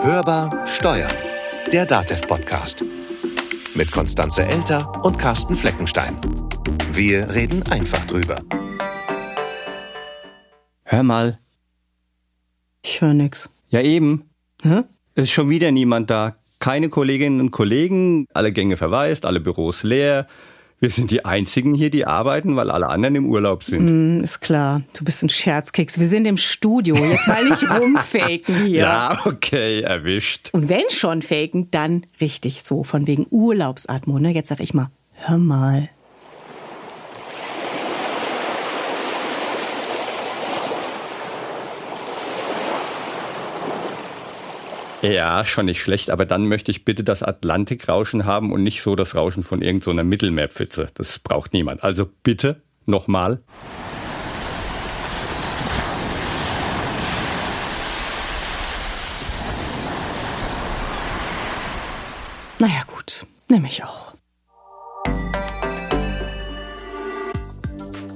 Hörbar Steuern, der DATEV-Podcast. Mit Konstanze Elter und Carsten Fleckenstein. Wir reden einfach drüber. Hör mal. Ich höre nix. Ja, eben. Hä? Ist schon wieder niemand da. Keine Kolleginnen und Kollegen, alle Gänge verwaist, alle Büros leer. Wir sind die Einzigen hier, die arbeiten, weil alle anderen im Urlaub sind. Hm, ist klar. Du bist ein Scherzkeks. Wir sind im Studio. Jetzt mal nicht rumfaken hier. Ja, okay, erwischt. Und wenn schon faken, dann richtig so. Von wegen Urlaubsatmo, ne? Jetzt sag ich mal, hör mal. Ja, schon nicht schlecht, aber dann möchte ich bitte das Atlantikrauschen haben und nicht so das Rauschen von irgendeiner so Mittelmeerpfütze. Das braucht niemand. Also bitte nochmal. Naja, gut. Nehme ich auch.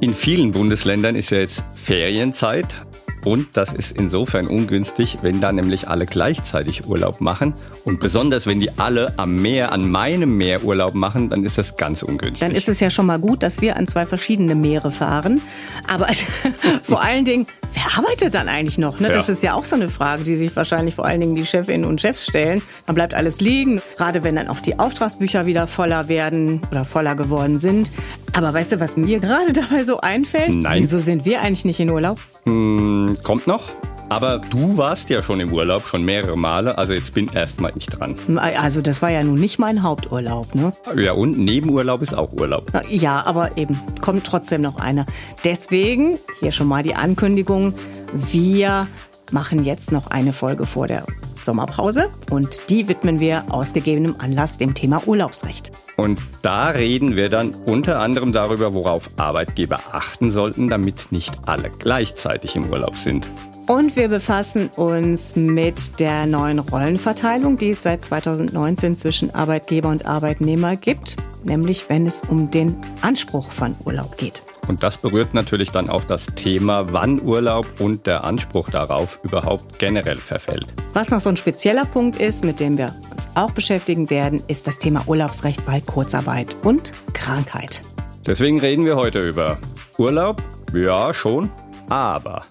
In vielen Bundesländern ist ja jetzt Ferienzeit. Und das ist insofern ungünstig, wenn da nämlich alle gleichzeitig Urlaub machen. Und besonders, wenn die alle am Meer, an meinem Meer Urlaub machen, dann ist das ganz ungünstig. Dann ist es ja schon mal gut, dass wir an zwei verschiedene Meere fahren. Aber vor allen Dingen, wer arbeitet dann eigentlich noch? Ne? Das Ja. ist ja auch so eine Frage, die sich wahrscheinlich vor allen Dingen die Chefinnen und Chefs stellen. Dann bleibt alles liegen, gerade wenn dann auch die Auftragsbücher wieder voller werden oder voller geworden sind. Aber weißt du, was mir gerade dabei so einfällt? Nein. Wieso sind wir eigentlich nicht in Urlaub? Hm, kommt noch. Aber du warst ja schon im Urlaub, schon mehrere Male. Also jetzt bin erstmal ich dran. Also das war ja nun nicht mein Haupturlaub, ne? Ja, und Nebenurlaub ist auch Urlaub. Ja, aber eben, kommt trotzdem noch einer. Deswegen, hier schon mal die Ankündigung, wir machen jetzt noch eine Folge vor der Sommerpause und die widmen wir aus gegebenem Anlass dem Thema Urlaubsrecht. Und da reden wir dann unter anderem darüber, worauf Arbeitgeber achten sollten, damit nicht alle gleichzeitig im Urlaub sind. Und wir befassen uns mit der neuen Rollenverteilung, die es seit 2019 zwischen Arbeitgeber und Arbeitnehmer gibt, nämlich wenn es um den Anspruch von Urlaub geht. Und das berührt natürlich dann auch das Thema, wann Urlaub und der Anspruch darauf überhaupt generell verfällt. Was noch so ein spezieller Punkt ist, mit dem wir uns auch beschäftigen werden, ist das Thema Urlaubsrecht bei Kurzarbeit und Krankheit. Deswegen reden wir heute über Urlaub. Ja, schon. Aber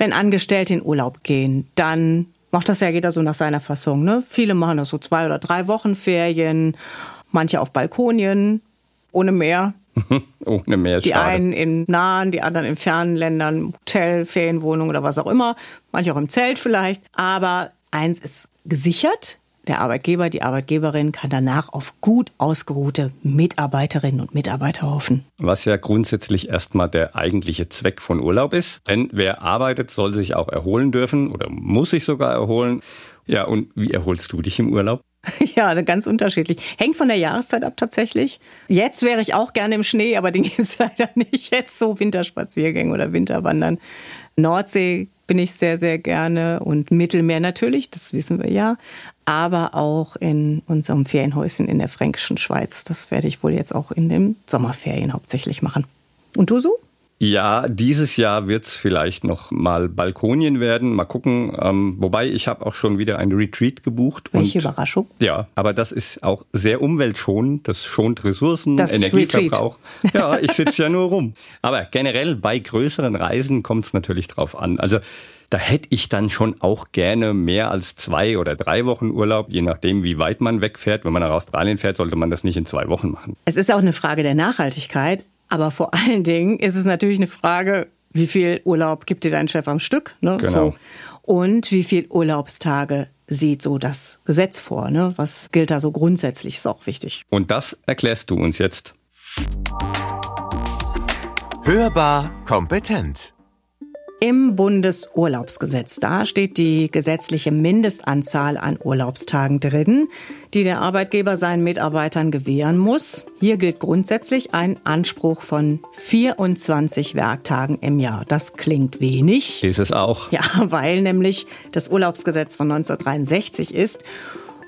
Wenn Angestellte in Urlaub gehen, dann macht das ja jeder so nach seiner Fassung. Ne? Viele machen das so zwei oder drei Wochen Ferien, manche auf Balkonien, ohne Meer. ohne mehr Die schade. einen in nahen, die anderen in fernen Ländern, Hotel, Ferienwohnung oder was auch immer. Manche auch im Zelt vielleicht. Aber eins ist gesichert. Der Arbeitgeber, die Arbeitgeberin kann danach auf gut ausgeruhte Mitarbeiterinnen und Mitarbeiter hoffen. Was ja grundsätzlich erstmal der eigentliche Zweck von Urlaub ist. Denn wer arbeitet, soll sich auch erholen dürfen oder muss sich sogar erholen. Ja, und wie erholst du dich im Urlaub? Ja, ganz unterschiedlich. Hängt von der Jahreszeit ab tatsächlich. Jetzt wäre ich auch gerne im Schnee, aber den gibt es leider nicht. Jetzt so Winterspaziergänge oder Winterwandern. Nordsee bin ich sehr, sehr gerne und Mittelmeer natürlich, das wissen wir ja. Aber auch in unserem Ferienhäuschen in der fränkischen Schweiz. Das werde ich wohl jetzt auch in den Sommerferien hauptsächlich machen. Und du so? Ja, dieses Jahr wird's vielleicht noch mal Balkonien werden. Mal gucken. Ähm, wobei ich habe auch schon wieder ein Retreat gebucht. Welche und, Überraschung. Ja, aber das ist auch sehr umweltschonend. Das schont Ressourcen, Das Energieverbrauch. Ja, ich sitze ja nur rum. Aber generell bei größeren Reisen kommt es natürlich drauf an. Also da hätte ich dann schon auch gerne mehr als zwei oder drei Wochen Urlaub, je nachdem, wie weit man wegfährt. Wenn man nach Australien fährt, sollte man das nicht in zwei Wochen machen. Es ist auch eine Frage der Nachhaltigkeit, aber vor allen Dingen ist es natürlich eine Frage, wie viel Urlaub gibt dir dein Chef am Stück? Ne? Genau. So. Und wie viel Urlaubstage sieht so das Gesetz vor? Ne? Was gilt da so grundsätzlich? Ist auch wichtig. Und das erklärst du uns jetzt. Hörbar kompetent. Im Bundesurlaubsgesetz, da steht die gesetzliche Mindestanzahl an Urlaubstagen drin, die der Arbeitgeber seinen Mitarbeitern gewähren muss. Hier gilt grundsätzlich ein Anspruch von 24 Werktagen im Jahr. Das klingt wenig. Ist es auch. Ja, weil nämlich das Urlaubsgesetz von 1963 ist.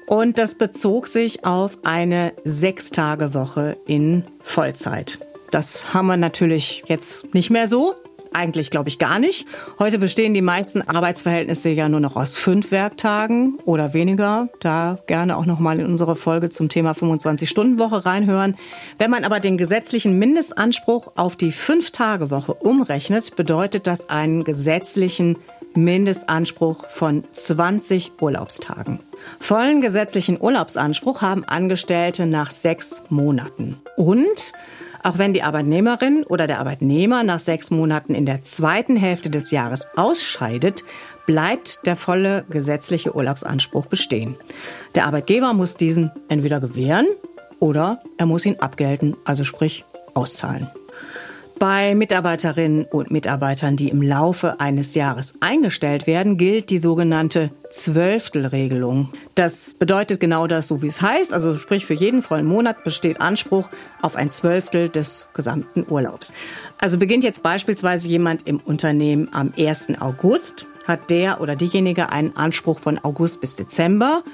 Und das bezog sich auf eine Sechstagewoche in Vollzeit. Das haben wir natürlich jetzt nicht mehr so. Eigentlich, glaube ich, gar nicht. Heute bestehen die meisten Arbeitsverhältnisse ja nur noch aus fünf Werktagen oder weniger. Da gerne auch nochmal in unsere Folge zum Thema 25-Stunden-Woche reinhören. Wenn man aber den gesetzlichen Mindestanspruch auf die Fünf-Tage-Woche umrechnet, bedeutet das einen gesetzlichen Mindestanspruch von 20 Urlaubstagen. Vollen gesetzlichen Urlaubsanspruch haben Angestellte nach sechs Monaten. Und auch wenn die Arbeitnehmerin oder der Arbeitnehmer nach sechs Monaten in der zweiten Hälfte des Jahres ausscheidet, bleibt der volle gesetzliche Urlaubsanspruch bestehen. Der Arbeitgeber muss diesen entweder gewähren oder er muss ihn abgelten, also sprich auszahlen. Bei Mitarbeiterinnen und Mitarbeitern, die im Laufe eines Jahres eingestellt werden, gilt die sogenannte Zwölftelregelung. Das bedeutet genau das, so wie es heißt. Also sprich, für jeden vollen Monat besteht Anspruch auf ein Zwölftel des gesamten Urlaubs. Also beginnt jetzt beispielsweise jemand im Unternehmen am 1. August, hat der oder diejenige einen Anspruch von August bis Dezember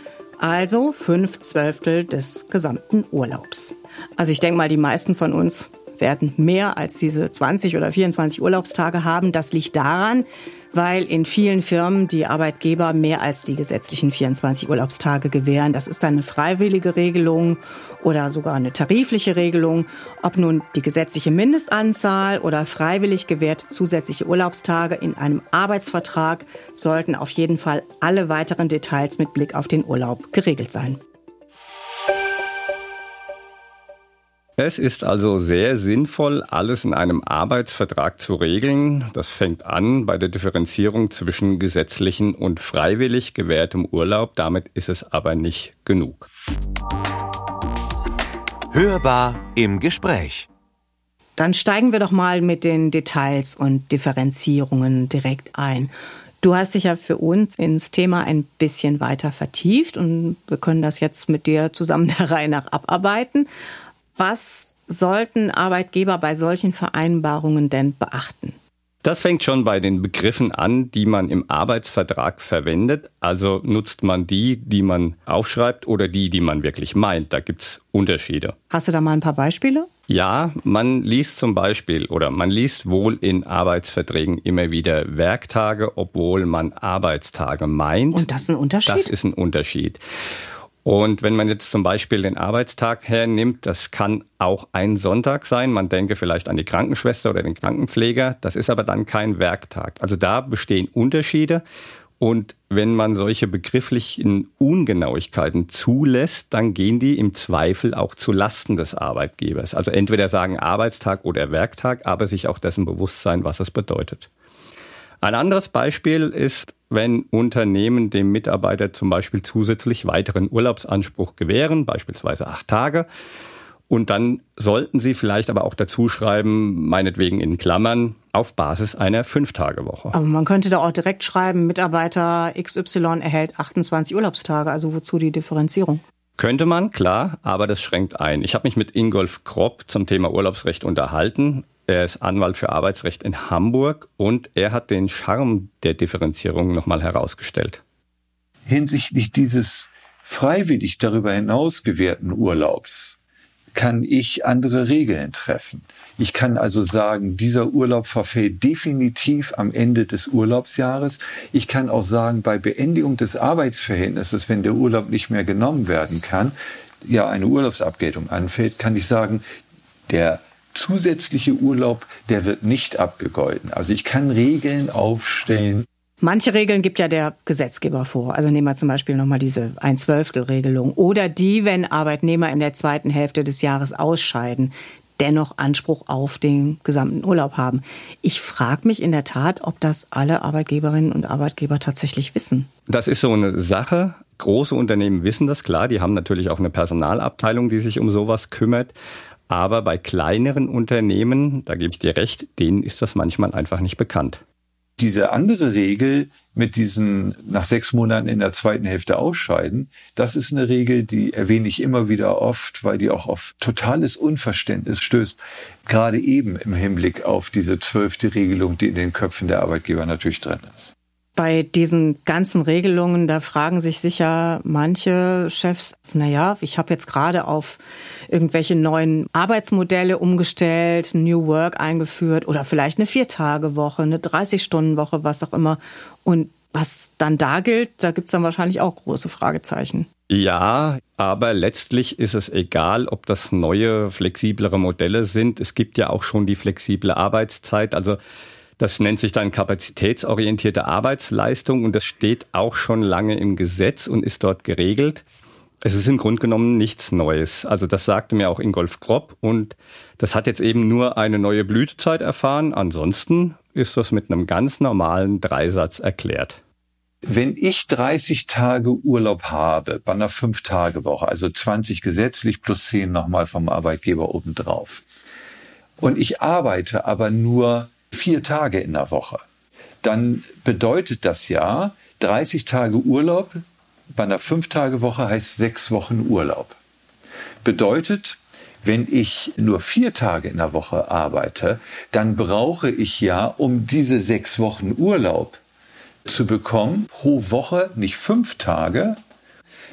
also fünf Zwölftel des gesamten Urlaubs. Also ich denke mal, die meisten von uns werden mehr als diese 20 oder 24 Urlaubstage haben. Das liegt daran, weil in vielen Firmen die Arbeitgeber mehr als die gesetzlichen 24 Urlaubstage gewähren. Das ist eine freiwillige Regelung oder sogar eine tarifliche Regelung. Ob nun die gesetzliche Mindestanzahl oder freiwillig gewährte zusätzliche Urlaubstage in einem Arbeitsvertrag sollten auf jeden Fall alle weiteren Details mit Blick auf den Urlaub geregelt sein. Es ist also sehr sinnvoll, alles in einem Arbeitsvertrag zu regeln. Das fängt an bei der Differenzierung zwischen gesetzlichen und freiwillig gewährtem Urlaub. Damit ist es aber nicht genug. Hörbar im Gespräch. Dann steigen wir doch mal mit den Details und Differenzierungen direkt ein. Du hast dich ja für uns ins Thema ein bisschen weiter vertieft und wir können das jetzt mit dir zusammen der Reihe nach abarbeiten. Was sollten Arbeitgeber bei solchen Vereinbarungen denn beachten? Das fängt schon bei den Begriffen an, die man im Arbeitsvertrag verwendet. Also nutzt man die, die man aufschreibt oder die, die man wirklich meint. Da gibt's Unterschiede. Hast du da mal ein paar Beispiele? Ja, man liest zum Beispiel oder man liest wohl in Arbeitsverträgen immer wieder Werktage, obwohl man Arbeitstage meint. Und das ist ein Unterschied? Das ist ein Unterschied. Und wenn man jetzt zum Beispiel den Arbeitstag hernimmt, das kann auch ein Sonntag sein. Man denke vielleicht an die Krankenschwester oder den Krankenpfleger. Das ist aber dann kein Werktag. Also da bestehen Unterschiede. Und wenn man solche begrifflichen Ungenauigkeiten zulässt, dann gehen die im Zweifel auch zu Lasten des Arbeitgebers. Also entweder sagen Arbeitstag oder Werktag, aber sich auch dessen bewusst sein, was es bedeutet. Ein anderes Beispiel ist, wenn Unternehmen dem Mitarbeiter zum Beispiel zusätzlich weiteren Urlaubsanspruch gewähren, beispielsweise acht Tage. Und dann sollten Sie vielleicht aber auch dazu schreiben, meinetwegen in Klammern, auf Basis einer Fünftagewoche. Aber man könnte da auch direkt schreiben, Mitarbeiter XY erhält 28 Urlaubstage. Also wozu die Differenzierung? Könnte man, klar, aber das schränkt ein. Ich habe mich mit Ingolf Kropp zum Thema Urlaubsrecht unterhalten er ist Anwalt für Arbeitsrecht in Hamburg und er hat den Charme der Differenzierung nochmal herausgestellt. Hinsichtlich dieses freiwillig darüber hinaus gewährten Urlaubs kann ich andere Regeln treffen. Ich kann also sagen, dieser Urlaub verfällt definitiv am Ende des Urlaubsjahres. Ich kann auch sagen, bei Beendigung des Arbeitsverhältnisses, wenn der Urlaub nicht mehr genommen werden kann, ja eine Urlaubsabgeltung anfällt, kann ich sagen, der zusätzliche Urlaub, der wird nicht abgegolten. Also ich kann Regeln aufstellen. Manche Regeln gibt ja der Gesetzgeber vor. Also nehmen wir zum Beispiel nochmal diese ein Zwölftel Regelung oder die, wenn Arbeitnehmer in der zweiten Hälfte des Jahres ausscheiden, dennoch Anspruch auf den gesamten Urlaub haben. Ich frage mich in der Tat, ob das alle Arbeitgeberinnen und Arbeitgeber tatsächlich wissen. Das ist so eine Sache. Große Unternehmen wissen das klar. Die haben natürlich auch eine Personalabteilung, die sich um sowas kümmert. Aber bei kleineren Unternehmen, da gebe ich dir recht, denen ist das manchmal einfach nicht bekannt. Diese andere Regel mit diesen nach sechs Monaten in der zweiten Hälfte ausscheiden, das ist eine Regel, die erwähne ich immer wieder oft, weil die auch auf totales Unverständnis stößt. Gerade eben im Hinblick auf diese zwölfte Regelung, die in den Köpfen der Arbeitgeber natürlich drin ist. Bei diesen ganzen Regelungen, da fragen sich sicher manche Chefs, naja, ich habe jetzt gerade auf irgendwelche neuen Arbeitsmodelle umgestellt, New Work eingeführt oder vielleicht eine Viertagewoche, eine 30-Stunden-Woche, was auch immer. Und was dann da gilt, da gibt's dann wahrscheinlich auch große Fragezeichen. Ja, aber letztlich ist es egal, ob das neue, flexiblere Modelle sind. Es gibt ja auch schon die flexible Arbeitszeit. Also das nennt sich dann kapazitätsorientierte Arbeitsleistung und das steht auch schon lange im Gesetz und ist dort geregelt. Es ist im Grunde genommen nichts Neues. Also das sagte mir auch Ingolf Kropp und das hat jetzt eben nur eine neue Blütezeit erfahren. Ansonsten ist das mit einem ganz normalen Dreisatz erklärt. Wenn ich 30 Tage Urlaub habe bei einer 5-Tage-Woche, also 20 gesetzlich plus 10 nochmal vom Arbeitgeber obendrauf, und ich arbeite aber nur vier Tage in der Woche, dann bedeutet das ja 30 Tage Urlaub bei einer Fünf-Tage-Woche heißt sechs Wochen Urlaub. Bedeutet, wenn ich nur vier Tage in der Woche arbeite, dann brauche ich ja, um diese sechs Wochen Urlaub zu bekommen, pro Woche nicht fünf Tage,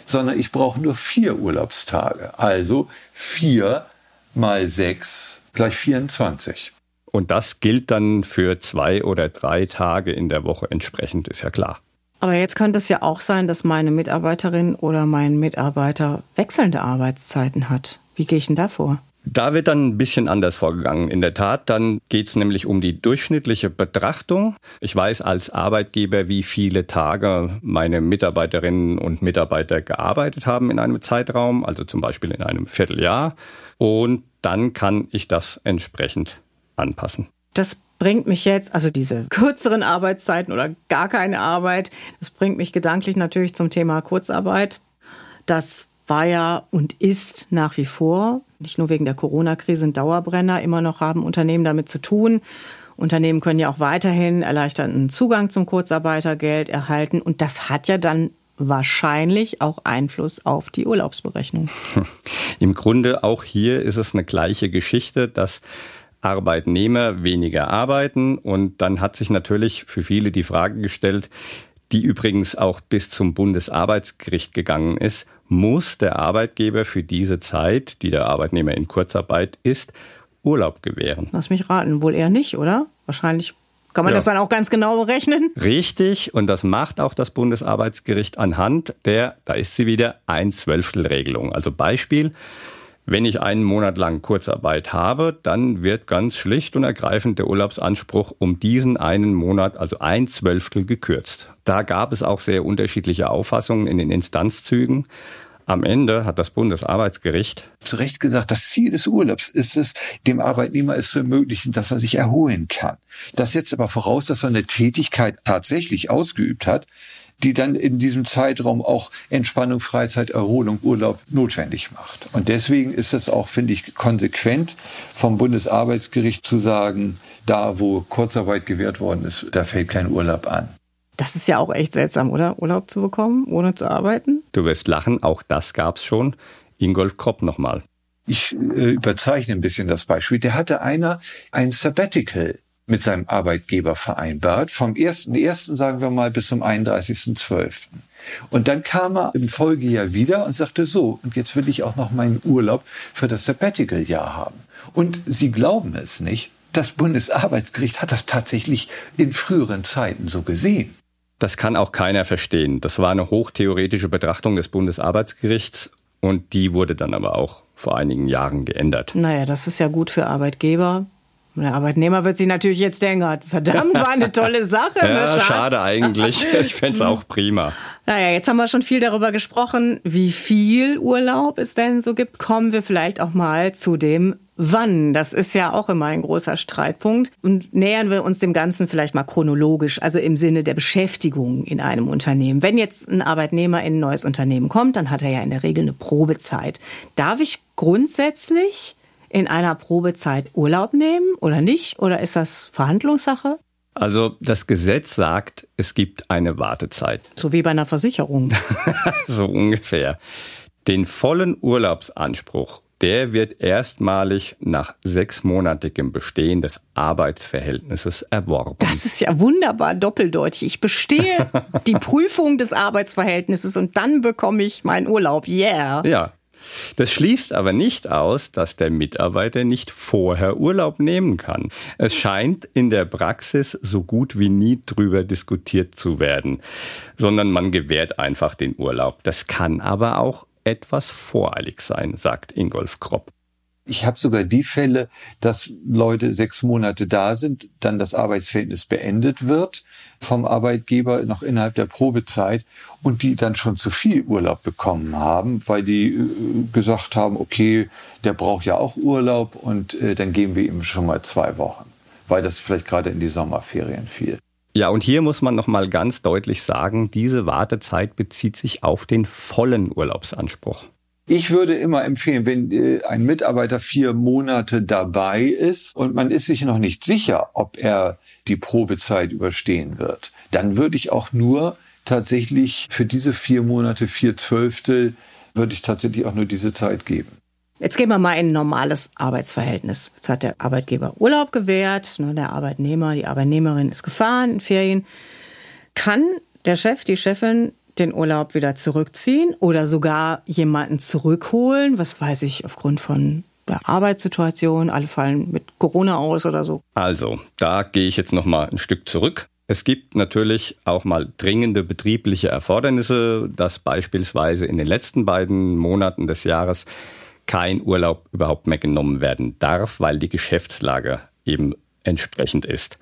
sondern ich brauche nur vier Urlaubstage. Also vier mal sechs gleich 24. Und das gilt dann für zwei oder drei Tage in der Woche entsprechend, ist ja klar. Aber jetzt könnte es ja auch sein, dass meine Mitarbeiterin oder mein Mitarbeiter wechselnde Arbeitszeiten hat. Wie gehe ich denn da vor? Da wird dann ein bisschen anders vorgegangen. In der Tat, dann geht es nämlich um die durchschnittliche Betrachtung. Ich weiß als Arbeitgeber, wie viele Tage meine Mitarbeiterinnen und Mitarbeiter gearbeitet haben in einem Zeitraum, also zum Beispiel in einem Vierteljahr. Und dann kann ich das entsprechend anpassen. Das bringt mich jetzt, also diese kürzeren Arbeitszeiten oder gar keine Arbeit, das bringt mich gedanklich natürlich zum Thema Kurzarbeit. Das war ja und ist nach wie vor, nicht nur wegen der Corona-Krise, ein Dauerbrenner. Immer noch haben Unternehmen damit zu tun. Unternehmen können ja auch weiterhin erleichterten Zugang zum Kurzarbeitergeld erhalten. Und das hat ja dann wahrscheinlich auch Einfluss auf die Urlaubsberechnung. Im Grunde auch hier ist es eine gleiche Geschichte, dass Arbeitnehmer weniger arbeiten. Und dann hat sich natürlich für viele die Frage gestellt, die übrigens auch bis zum Bundesarbeitsgericht gegangen ist, muss der Arbeitgeber für diese Zeit, die der Arbeitnehmer in Kurzarbeit ist, Urlaub gewähren? Lass mich raten, wohl eher nicht, oder? Wahrscheinlich kann man ja. das dann auch ganz genau berechnen? Richtig, und das macht auch das Bundesarbeitsgericht anhand der, da ist sie wieder, ein Zwölftel Regelung. Also Beispiel, wenn ich einen Monat lang Kurzarbeit habe, dann wird ganz schlicht und ergreifend der Urlaubsanspruch um diesen einen Monat, also ein Zwölftel, gekürzt. Da gab es auch sehr unterschiedliche Auffassungen in den Instanzzügen. Am Ende hat das Bundesarbeitsgericht zu Recht gesagt, das Ziel des Urlaubs ist es, dem Arbeitnehmer es zu ermöglichen, dass er sich erholen kann. Das setzt aber voraus, dass er eine Tätigkeit tatsächlich ausgeübt hat, die dann in diesem Zeitraum auch Entspannung, Freizeit, Erholung, Urlaub notwendig macht. Und deswegen ist es auch, finde ich, konsequent vom Bundesarbeitsgericht zu sagen, da wo Kurzarbeit gewährt worden ist, da fällt kein Urlaub an. Das ist ja auch echt seltsam, oder? Urlaub zu bekommen, ohne zu arbeiten? Du wirst lachen, auch das gab's schon. Ingolf Kropp nochmal. Ich äh, überzeichne ein bisschen das Beispiel. Der hatte einer ein Sabbatical mit seinem Arbeitgeber vereinbart, vom 1.1., sagen wir mal, bis zum 31.12. Und dann kam er im Folgejahr wieder und sagte so, und jetzt will ich auch noch meinen Urlaub für das Sabbatical-Jahr haben. Und Sie glauben es nicht, das Bundesarbeitsgericht hat das tatsächlich in früheren Zeiten so gesehen. Das kann auch keiner verstehen. Das war eine hochtheoretische Betrachtung des Bundesarbeitsgerichts und die wurde dann aber auch vor einigen Jahren geändert. Naja, das ist ja gut für Arbeitgeber, der Arbeitnehmer wird sich natürlich jetzt denken, verdammt, war eine tolle Sache. Ne? ja, schade eigentlich. Ich fände es auch prima. Naja, jetzt haben wir schon viel darüber gesprochen, wie viel Urlaub es denn so gibt. Kommen wir vielleicht auch mal zu dem Wann. Das ist ja auch immer ein großer Streitpunkt. Und nähern wir uns dem Ganzen vielleicht mal chronologisch, also im Sinne der Beschäftigung in einem Unternehmen. Wenn jetzt ein Arbeitnehmer in ein neues Unternehmen kommt, dann hat er ja in der Regel eine Probezeit. Darf ich grundsätzlich in einer Probezeit Urlaub nehmen oder nicht? Oder ist das Verhandlungssache? Also das Gesetz sagt, es gibt eine Wartezeit. So wie bei einer Versicherung. so ungefähr. Den vollen Urlaubsanspruch der wird erstmalig nach sechsmonatigem Bestehen des Arbeitsverhältnisses erworben. Das ist ja wunderbar doppeldeutig. Ich bestehe die Prüfung des Arbeitsverhältnisses und dann bekomme ich meinen Urlaub. Yeah. Ja. Das schließt aber nicht aus, dass der Mitarbeiter nicht vorher Urlaub nehmen kann. Es scheint in der Praxis so gut wie nie drüber diskutiert zu werden, sondern man gewährt einfach den Urlaub. Das kann aber auch etwas voreilig sein, sagt Ingolf Kropp. Ich habe sogar die Fälle, dass Leute sechs Monate da sind, dann das Arbeitsverhältnis beendet wird vom Arbeitgeber noch innerhalb der Probezeit und die dann schon zu viel Urlaub bekommen haben, weil die äh, gesagt haben, okay, der braucht ja auch Urlaub und äh, dann geben wir ihm schon mal zwei Wochen, weil das vielleicht gerade in die Sommerferien fiel. Ja, und hier muss man noch mal ganz deutlich sagen, diese Wartezeit bezieht sich auf den vollen Urlaubsanspruch. Ich würde immer empfehlen, wenn äh, ein Mitarbeiter vier Monate dabei ist und man ist sich noch nicht sicher, ob er die Probezeit überstehen wird, dann würde ich auch nur tatsächlich für diese vier Monate, vier Zwölftel, würde ich tatsächlich auch nur diese Zeit geben. Jetzt gehen wir mal in ein normales Arbeitsverhältnis. Jetzt hat der Arbeitgeber Urlaub gewährt, ne, der Arbeitnehmer, die Arbeitnehmerin ist gefahren in Ferien. Kann der Chef, die Chefin den Urlaub wieder zurückziehen oder sogar jemanden zurückholen? Was weiß ich, aufgrund von der Arbeitssituation, alle fallen mit Corona aus oder so. Also, da gehe ich jetzt noch mal ein Stück zurück. Es gibt natürlich auch mal dringende betriebliche Erfordernisse, dass beispielsweise in den letzten beiden Monaten des Jahres kein Urlaub überhaupt mehr genommen werden darf, weil die Geschäftslage eben entsprechend ist.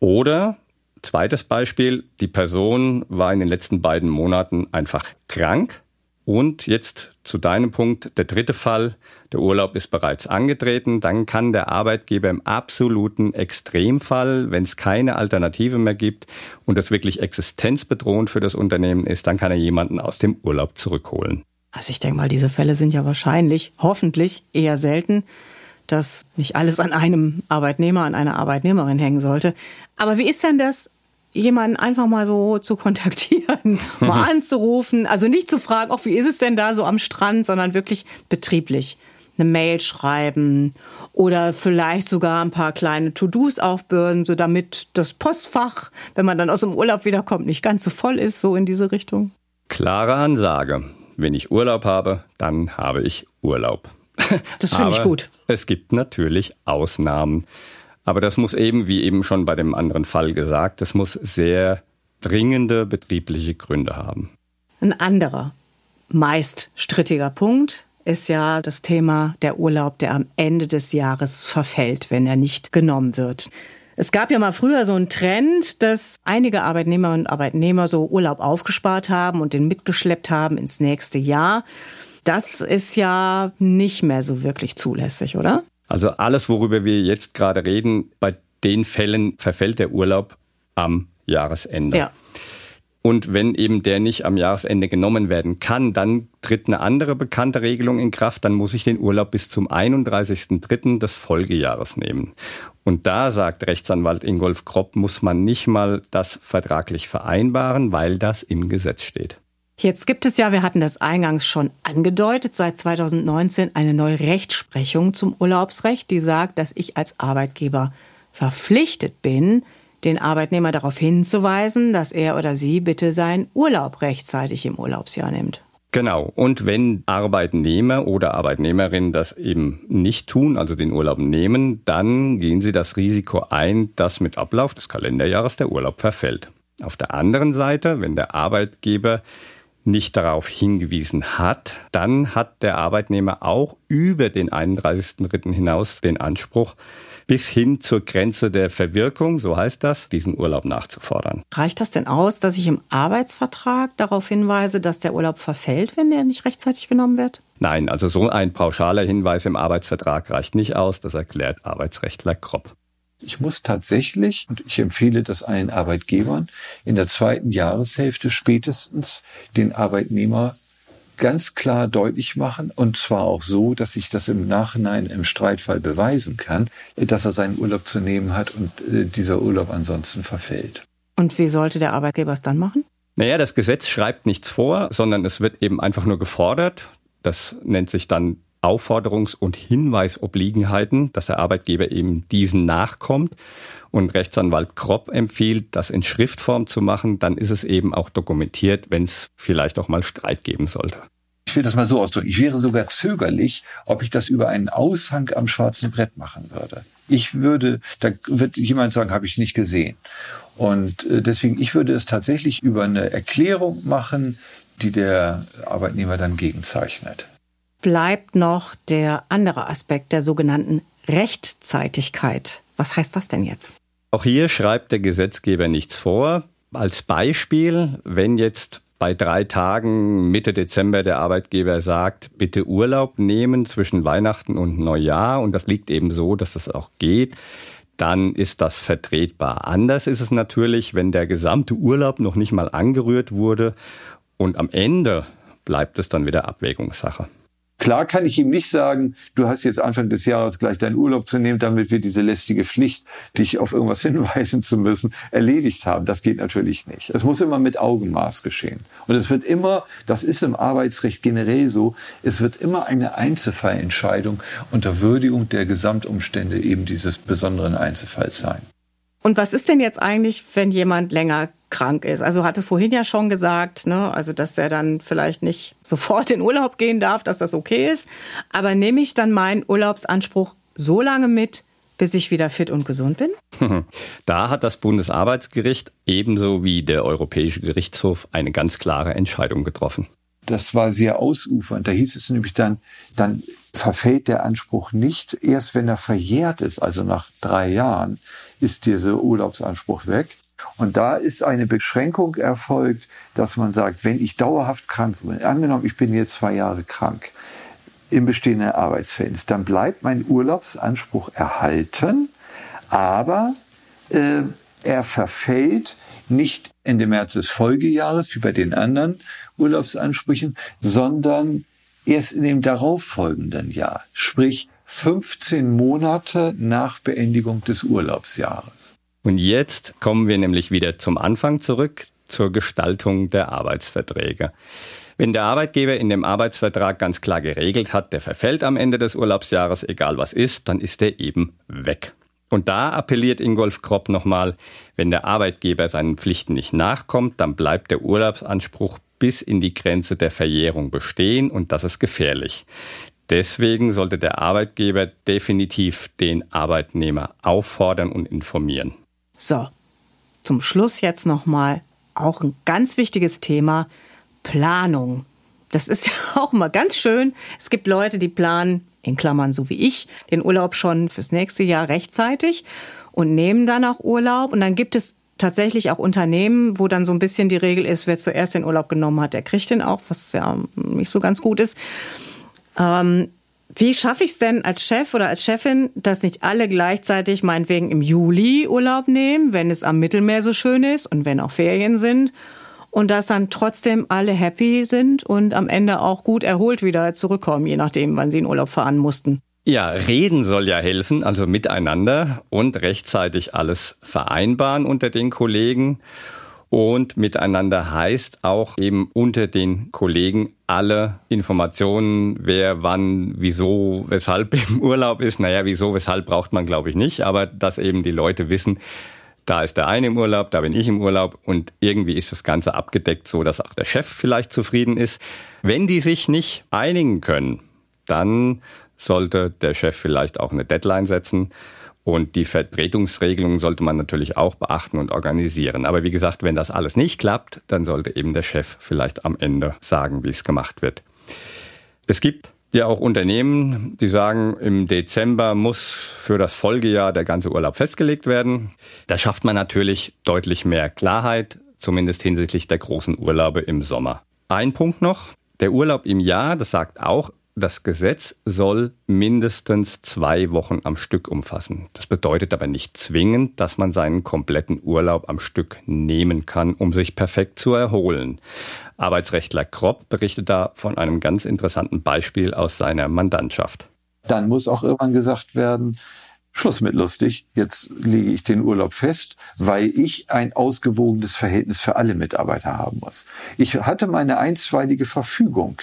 Oder zweites Beispiel, die Person war in den letzten beiden Monaten einfach krank. Und jetzt zu deinem Punkt, der dritte Fall, der Urlaub ist bereits angetreten, dann kann der Arbeitgeber im absoluten Extremfall, wenn es keine Alternative mehr gibt und das wirklich existenzbedrohend für das Unternehmen ist, dann kann er jemanden aus dem Urlaub zurückholen. Also ich denke mal, diese Fälle sind ja wahrscheinlich, hoffentlich eher selten, dass nicht alles an einem Arbeitnehmer, an einer Arbeitnehmerin hängen sollte. Aber wie ist denn das, jemanden einfach mal so zu kontaktieren, mal anzurufen, also nicht zu fragen, auch wie ist es denn da so am Strand, sondern wirklich betrieblich eine Mail schreiben oder vielleicht sogar ein paar kleine To-Dos aufbürden, so damit das Postfach, wenn man dann aus dem Urlaub wiederkommt, nicht ganz so voll ist, so in diese Richtung. Klare Ansage wenn ich Urlaub habe, dann habe ich Urlaub. Das finde ich gut. Es gibt natürlich Ausnahmen. Aber das muss eben, wie eben schon bei dem anderen Fall gesagt, das muss sehr dringende betriebliche Gründe haben. Ein anderer, meist strittiger Punkt ist ja das Thema der Urlaub, der am Ende des Jahres verfällt, wenn er nicht genommen wird. Es gab ja mal früher so einen Trend, dass einige Arbeitnehmerinnen und Arbeitnehmer so Urlaub aufgespart haben und den mitgeschleppt haben ins nächste Jahr. Das ist ja nicht mehr so wirklich zulässig, oder? Also alles, worüber wir jetzt gerade reden, bei den Fällen verfällt der Urlaub am Jahresende. Ja. Und wenn eben der nicht am Jahresende genommen werden kann, dann tritt eine andere bekannte Regelung in Kraft. Dann muss ich den Urlaub bis zum 31.03. des Folgejahres nehmen. Und da sagt Rechtsanwalt Ingolf Kropp, muss man nicht mal das vertraglich vereinbaren, weil das im Gesetz steht. Jetzt gibt es ja, wir hatten das eingangs schon angedeutet, seit 2019 eine neue Rechtsprechung zum Urlaubsrecht, die sagt, dass ich als Arbeitgeber verpflichtet bin, den Arbeitnehmer darauf hinzuweisen, dass er oder sie bitte seinen Urlaub rechtzeitig im Urlaubsjahr nimmt. Genau. Und wenn Arbeitnehmer oder Arbeitnehmerinnen das eben nicht tun, also den Urlaub nehmen, dann gehen sie das Risiko ein, dass mit Ablauf des Kalenderjahres der Urlaub verfällt. Auf der anderen Seite, wenn der Arbeitgeber nicht darauf hingewiesen hat, dann hat der Arbeitnehmer auch über den 31.3. hinaus den Anspruch, bis hin zur Grenze der Verwirkung, so heißt das, diesen Urlaub nachzufordern. Reicht das denn aus, dass ich im Arbeitsvertrag darauf hinweise, dass der Urlaub verfällt, wenn der nicht rechtzeitig genommen wird? Nein, also so ein pauschaler Hinweis im Arbeitsvertrag reicht nicht aus, das erklärt Arbeitsrechtler Kropp. Ich muss tatsächlich, und ich empfehle das allen Arbeitgebern, in der zweiten Jahreshälfte spätestens den Arbeitnehmer ganz klar deutlich machen, und zwar auch so, dass ich das im Nachhinein im Streitfall beweisen kann, dass er seinen Urlaub zu nehmen hat und äh, dieser Urlaub ansonsten verfällt. Und wie sollte der Arbeitgeber es dann machen? Naja, das Gesetz schreibt nichts vor, sondern es wird eben einfach nur gefordert. Das nennt sich dann Aufforderungs- und Hinweisobliegenheiten, dass der Arbeitgeber eben diesen nachkommt. Und Rechtsanwalt Kropp empfiehlt, das in Schriftform zu machen, dann ist es eben auch dokumentiert, wenn es vielleicht auch mal Streit geben sollte. Ich will das mal so ausdrücken. Ich wäre sogar zögerlich, ob ich das über einen Aushang am schwarzen Brett machen würde. Ich würde, da wird jemand sagen, habe ich nicht gesehen. Und äh, deswegen, ich würde es tatsächlich über eine Erklärung machen, die der Arbeitnehmer dann gegenzeichnet. Bleibt noch der andere Aspekt der sogenannten Rechtzeitigkeit. Was heißt das denn jetzt? Auch hier schreibt der Gesetzgeber nichts vor. Als Beispiel, wenn jetzt bei drei Tagen Mitte Dezember der Arbeitgeber sagt, bitte Urlaub nehmen zwischen Weihnachten und Neujahr und das liegt eben so, dass das auch geht, dann ist das vertretbar. Anders ist es natürlich, wenn der gesamte Urlaub noch nicht mal angerührt wurde und am Ende bleibt es dann wieder Abwägungssache. Klar kann ich ihm nicht sagen, du hast jetzt Anfang des Jahres gleich deinen Urlaub zu nehmen, damit wir diese lästige Pflicht, dich auf irgendwas hinweisen zu müssen, erledigt haben. Das geht natürlich nicht. Es muss immer mit Augenmaß geschehen. Und es wird immer, das ist im Arbeitsrecht generell so, es wird immer eine Einzelfallentscheidung unter Würdigung der Gesamtumstände eben dieses besonderen Einzelfalls sein. Und was ist denn jetzt eigentlich, wenn jemand länger krank ist? Also hat es vorhin ja schon gesagt, ne, also dass er dann vielleicht nicht sofort in Urlaub gehen darf, dass das okay ist. Aber nehme ich dann meinen Urlaubsanspruch so lange mit, bis ich wieder fit und gesund bin? Da hat das Bundesarbeitsgericht ebenso wie der Europäische Gerichtshof eine ganz klare Entscheidung getroffen. Das war sehr ausufernd. Da hieß es nämlich dann, dann verfällt der Anspruch nicht erst, wenn er verjährt ist, also nach drei Jahren, ist dieser Urlaubsanspruch weg. Und da ist eine Beschränkung erfolgt, dass man sagt, wenn ich dauerhaft krank bin, angenommen, ich bin jetzt zwei Jahre krank im bestehenden Arbeitsverhältnis, dann bleibt mein Urlaubsanspruch erhalten, aber äh, er verfällt nicht Ende März des Folgejahres, wie bei den anderen Urlaubsansprüchen, sondern erst in dem darauffolgenden Jahr, sprich 15 Monate nach Beendigung des Urlaubsjahres. Und jetzt kommen wir nämlich wieder zum Anfang zurück, zur Gestaltung der Arbeitsverträge. Wenn der Arbeitgeber in dem Arbeitsvertrag ganz klar geregelt hat, der verfällt am Ende des Urlaubsjahres, egal was ist, dann ist er eben weg. Und da appelliert Ingolf Kropp nochmal, wenn der Arbeitgeber seinen Pflichten nicht nachkommt, dann bleibt der Urlaubsanspruch bis in die Grenze der Verjährung bestehen und das ist gefährlich. Deswegen sollte der Arbeitgeber definitiv den Arbeitnehmer auffordern und informieren. So, zum Schluss jetzt nochmal auch ein ganz wichtiges Thema, Planung. Das ist ja auch mal ganz schön. Es gibt Leute, die planen, in Klammern so wie ich, den Urlaub schon fürs nächste Jahr rechtzeitig und nehmen dann auch Urlaub. Und dann gibt es tatsächlich auch Unternehmen, wo dann so ein bisschen die Regel ist, wer zuerst den Urlaub genommen hat, der kriegt den auch, was ja nicht so ganz gut ist. Ähm, wie schaffe ich es denn als Chef oder als Chefin, dass nicht alle gleichzeitig meinetwegen im Juli Urlaub nehmen, wenn es am Mittelmeer so schön ist und wenn auch Ferien sind? Und dass dann trotzdem alle happy sind und am Ende auch gut erholt wieder zurückkommen, je nachdem, wann sie in Urlaub fahren mussten. Ja, reden soll ja helfen, also miteinander und rechtzeitig alles vereinbaren unter den Kollegen. Und miteinander heißt auch eben unter den Kollegen alle Informationen, wer wann, wieso, weshalb im Urlaub ist. Naja, wieso, weshalb braucht man, glaube ich, nicht. Aber dass eben die Leute wissen, da ist der eine im Urlaub, da bin ich im Urlaub und irgendwie ist das Ganze abgedeckt, so dass auch der Chef vielleicht zufrieden ist. Wenn die sich nicht einigen können, dann sollte der Chef vielleicht auch eine Deadline setzen und die Vertretungsregelungen sollte man natürlich auch beachten und organisieren. Aber wie gesagt, wenn das alles nicht klappt, dann sollte eben der Chef vielleicht am Ende sagen, wie es gemacht wird. Es gibt ja auch Unternehmen, die sagen, im Dezember muss für das Folgejahr der ganze Urlaub festgelegt werden. Da schafft man natürlich deutlich mehr Klarheit, zumindest hinsichtlich der großen Urlaube im Sommer. Ein Punkt noch. Der Urlaub im Jahr, das sagt auch das Gesetz soll mindestens zwei Wochen am Stück umfassen. Das bedeutet aber nicht zwingend, dass man seinen kompletten Urlaub am Stück nehmen kann, um sich perfekt zu erholen. Arbeitsrechtler Kropp berichtet da von einem ganz interessanten Beispiel aus seiner Mandantschaft. Dann muss auch irgendwann gesagt werden, Schluss mit lustig, jetzt lege ich den Urlaub fest, weil ich ein ausgewogenes Verhältnis für alle Mitarbeiter haben muss. Ich hatte meine einstweilige Verfügung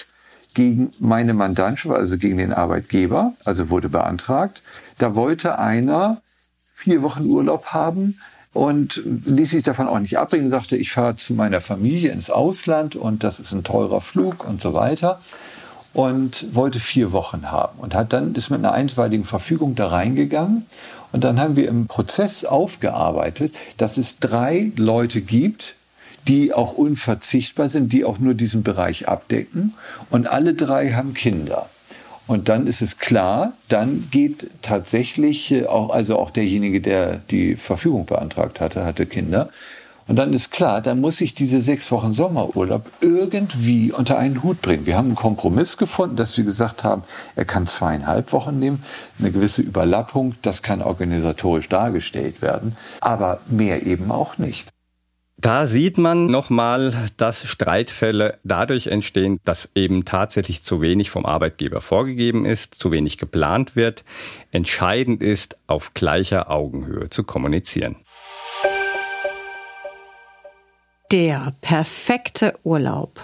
gegen meine Mandantschaft, also gegen den Arbeitgeber, also wurde beantragt. Da wollte einer vier Wochen Urlaub haben und ließ sich davon auch nicht abbringen, sagte, ich fahre zu meiner Familie ins Ausland und das ist ein teurer Flug und so weiter und wollte vier Wochen haben und hat dann ist mit einer einstweiligen Verfügung da reingegangen und dann haben wir im Prozess aufgearbeitet, dass es drei Leute gibt, die auch unverzichtbar sind, die auch nur diesen Bereich abdecken und alle drei haben Kinder. Und dann ist es klar, dann geht tatsächlich äh, auch, also auch derjenige, der die Verfügung beantragt hatte, hatte Kinder. Und dann ist klar, dann muss ich diese sechs Wochen Sommerurlaub irgendwie unter einen Hut bringen. Wir haben einen Kompromiss gefunden, dass wir gesagt haben, er kann zweieinhalb Wochen nehmen, eine gewisse Überlappung, das kann organisatorisch dargestellt werden, aber mehr eben auch nicht. Da sieht man nochmal, dass Streitfälle dadurch entstehen, dass eben tatsächlich zu wenig vom Arbeitgeber vorgegeben ist, zu wenig geplant wird. Entscheidend ist, auf gleicher Augenhöhe zu kommunizieren. Der perfekte Urlaub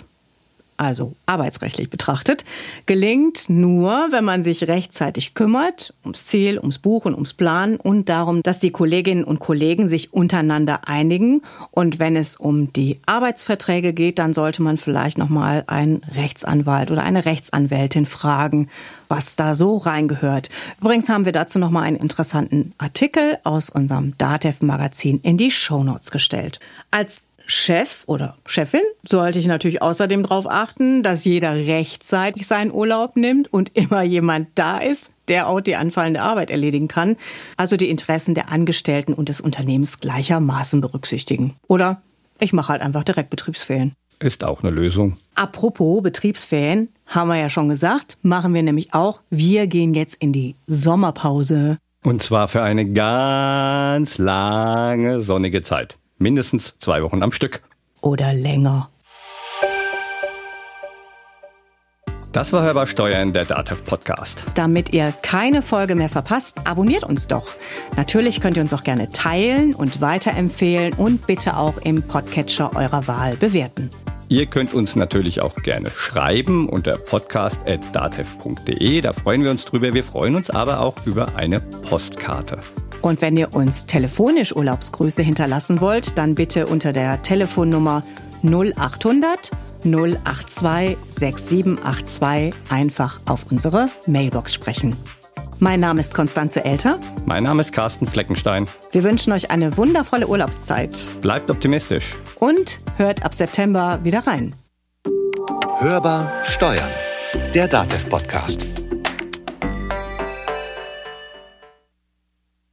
also arbeitsrechtlich betrachtet, gelingt nur, wenn man sich rechtzeitig kümmert, ums Ziel, ums Buchen, ums Planen und darum, dass die Kolleginnen und Kollegen sich untereinander einigen. Und wenn es um die Arbeitsverträge geht, dann sollte man vielleicht nochmal einen Rechtsanwalt oder eine Rechtsanwältin fragen, was da so reingehört. Übrigens haben wir dazu nochmal einen interessanten Artikel aus unserem DATEV-Magazin in die Shownotes gestellt. Als Chef oder Chefin sollte ich natürlich außerdem darauf achten, dass jeder rechtzeitig seinen Urlaub nimmt und immer jemand da ist, der auch die anfallende Arbeit erledigen kann. Also die Interessen der Angestellten und des Unternehmens gleichermaßen berücksichtigen. Oder ich mache halt einfach direkt Betriebsferien. Ist auch eine Lösung. Apropos Betriebsferien, haben wir ja schon gesagt, machen wir nämlich auch. Wir gehen jetzt in die Sommerpause. Und zwar für eine ganz lange sonnige Zeit. Mindestens zwei Wochen am Stück. Oder länger. Das war Hörbar Steuern, der DATEV Podcast. Damit ihr keine Folge mehr verpasst, abonniert uns doch. Natürlich könnt ihr uns auch gerne teilen und weiterempfehlen und bitte auch im Podcatcher eurer Wahl bewerten. Ihr könnt uns natürlich auch gerne schreiben unter podcast.datev.de. Da freuen wir uns drüber. Wir freuen uns aber auch über eine Postkarte. Und wenn ihr uns telefonisch Urlaubsgrüße hinterlassen wollt, dann bitte unter der Telefonnummer 0800 082 6782 einfach auf unsere Mailbox sprechen. Mein Name ist Konstanze Elter. Mein Name ist Carsten Fleckenstein. Wir wünschen euch eine wundervolle Urlaubszeit. Bleibt optimistisch. Und hört ab September wieder rein. Hörbar Steuern. Der Datev Podcast.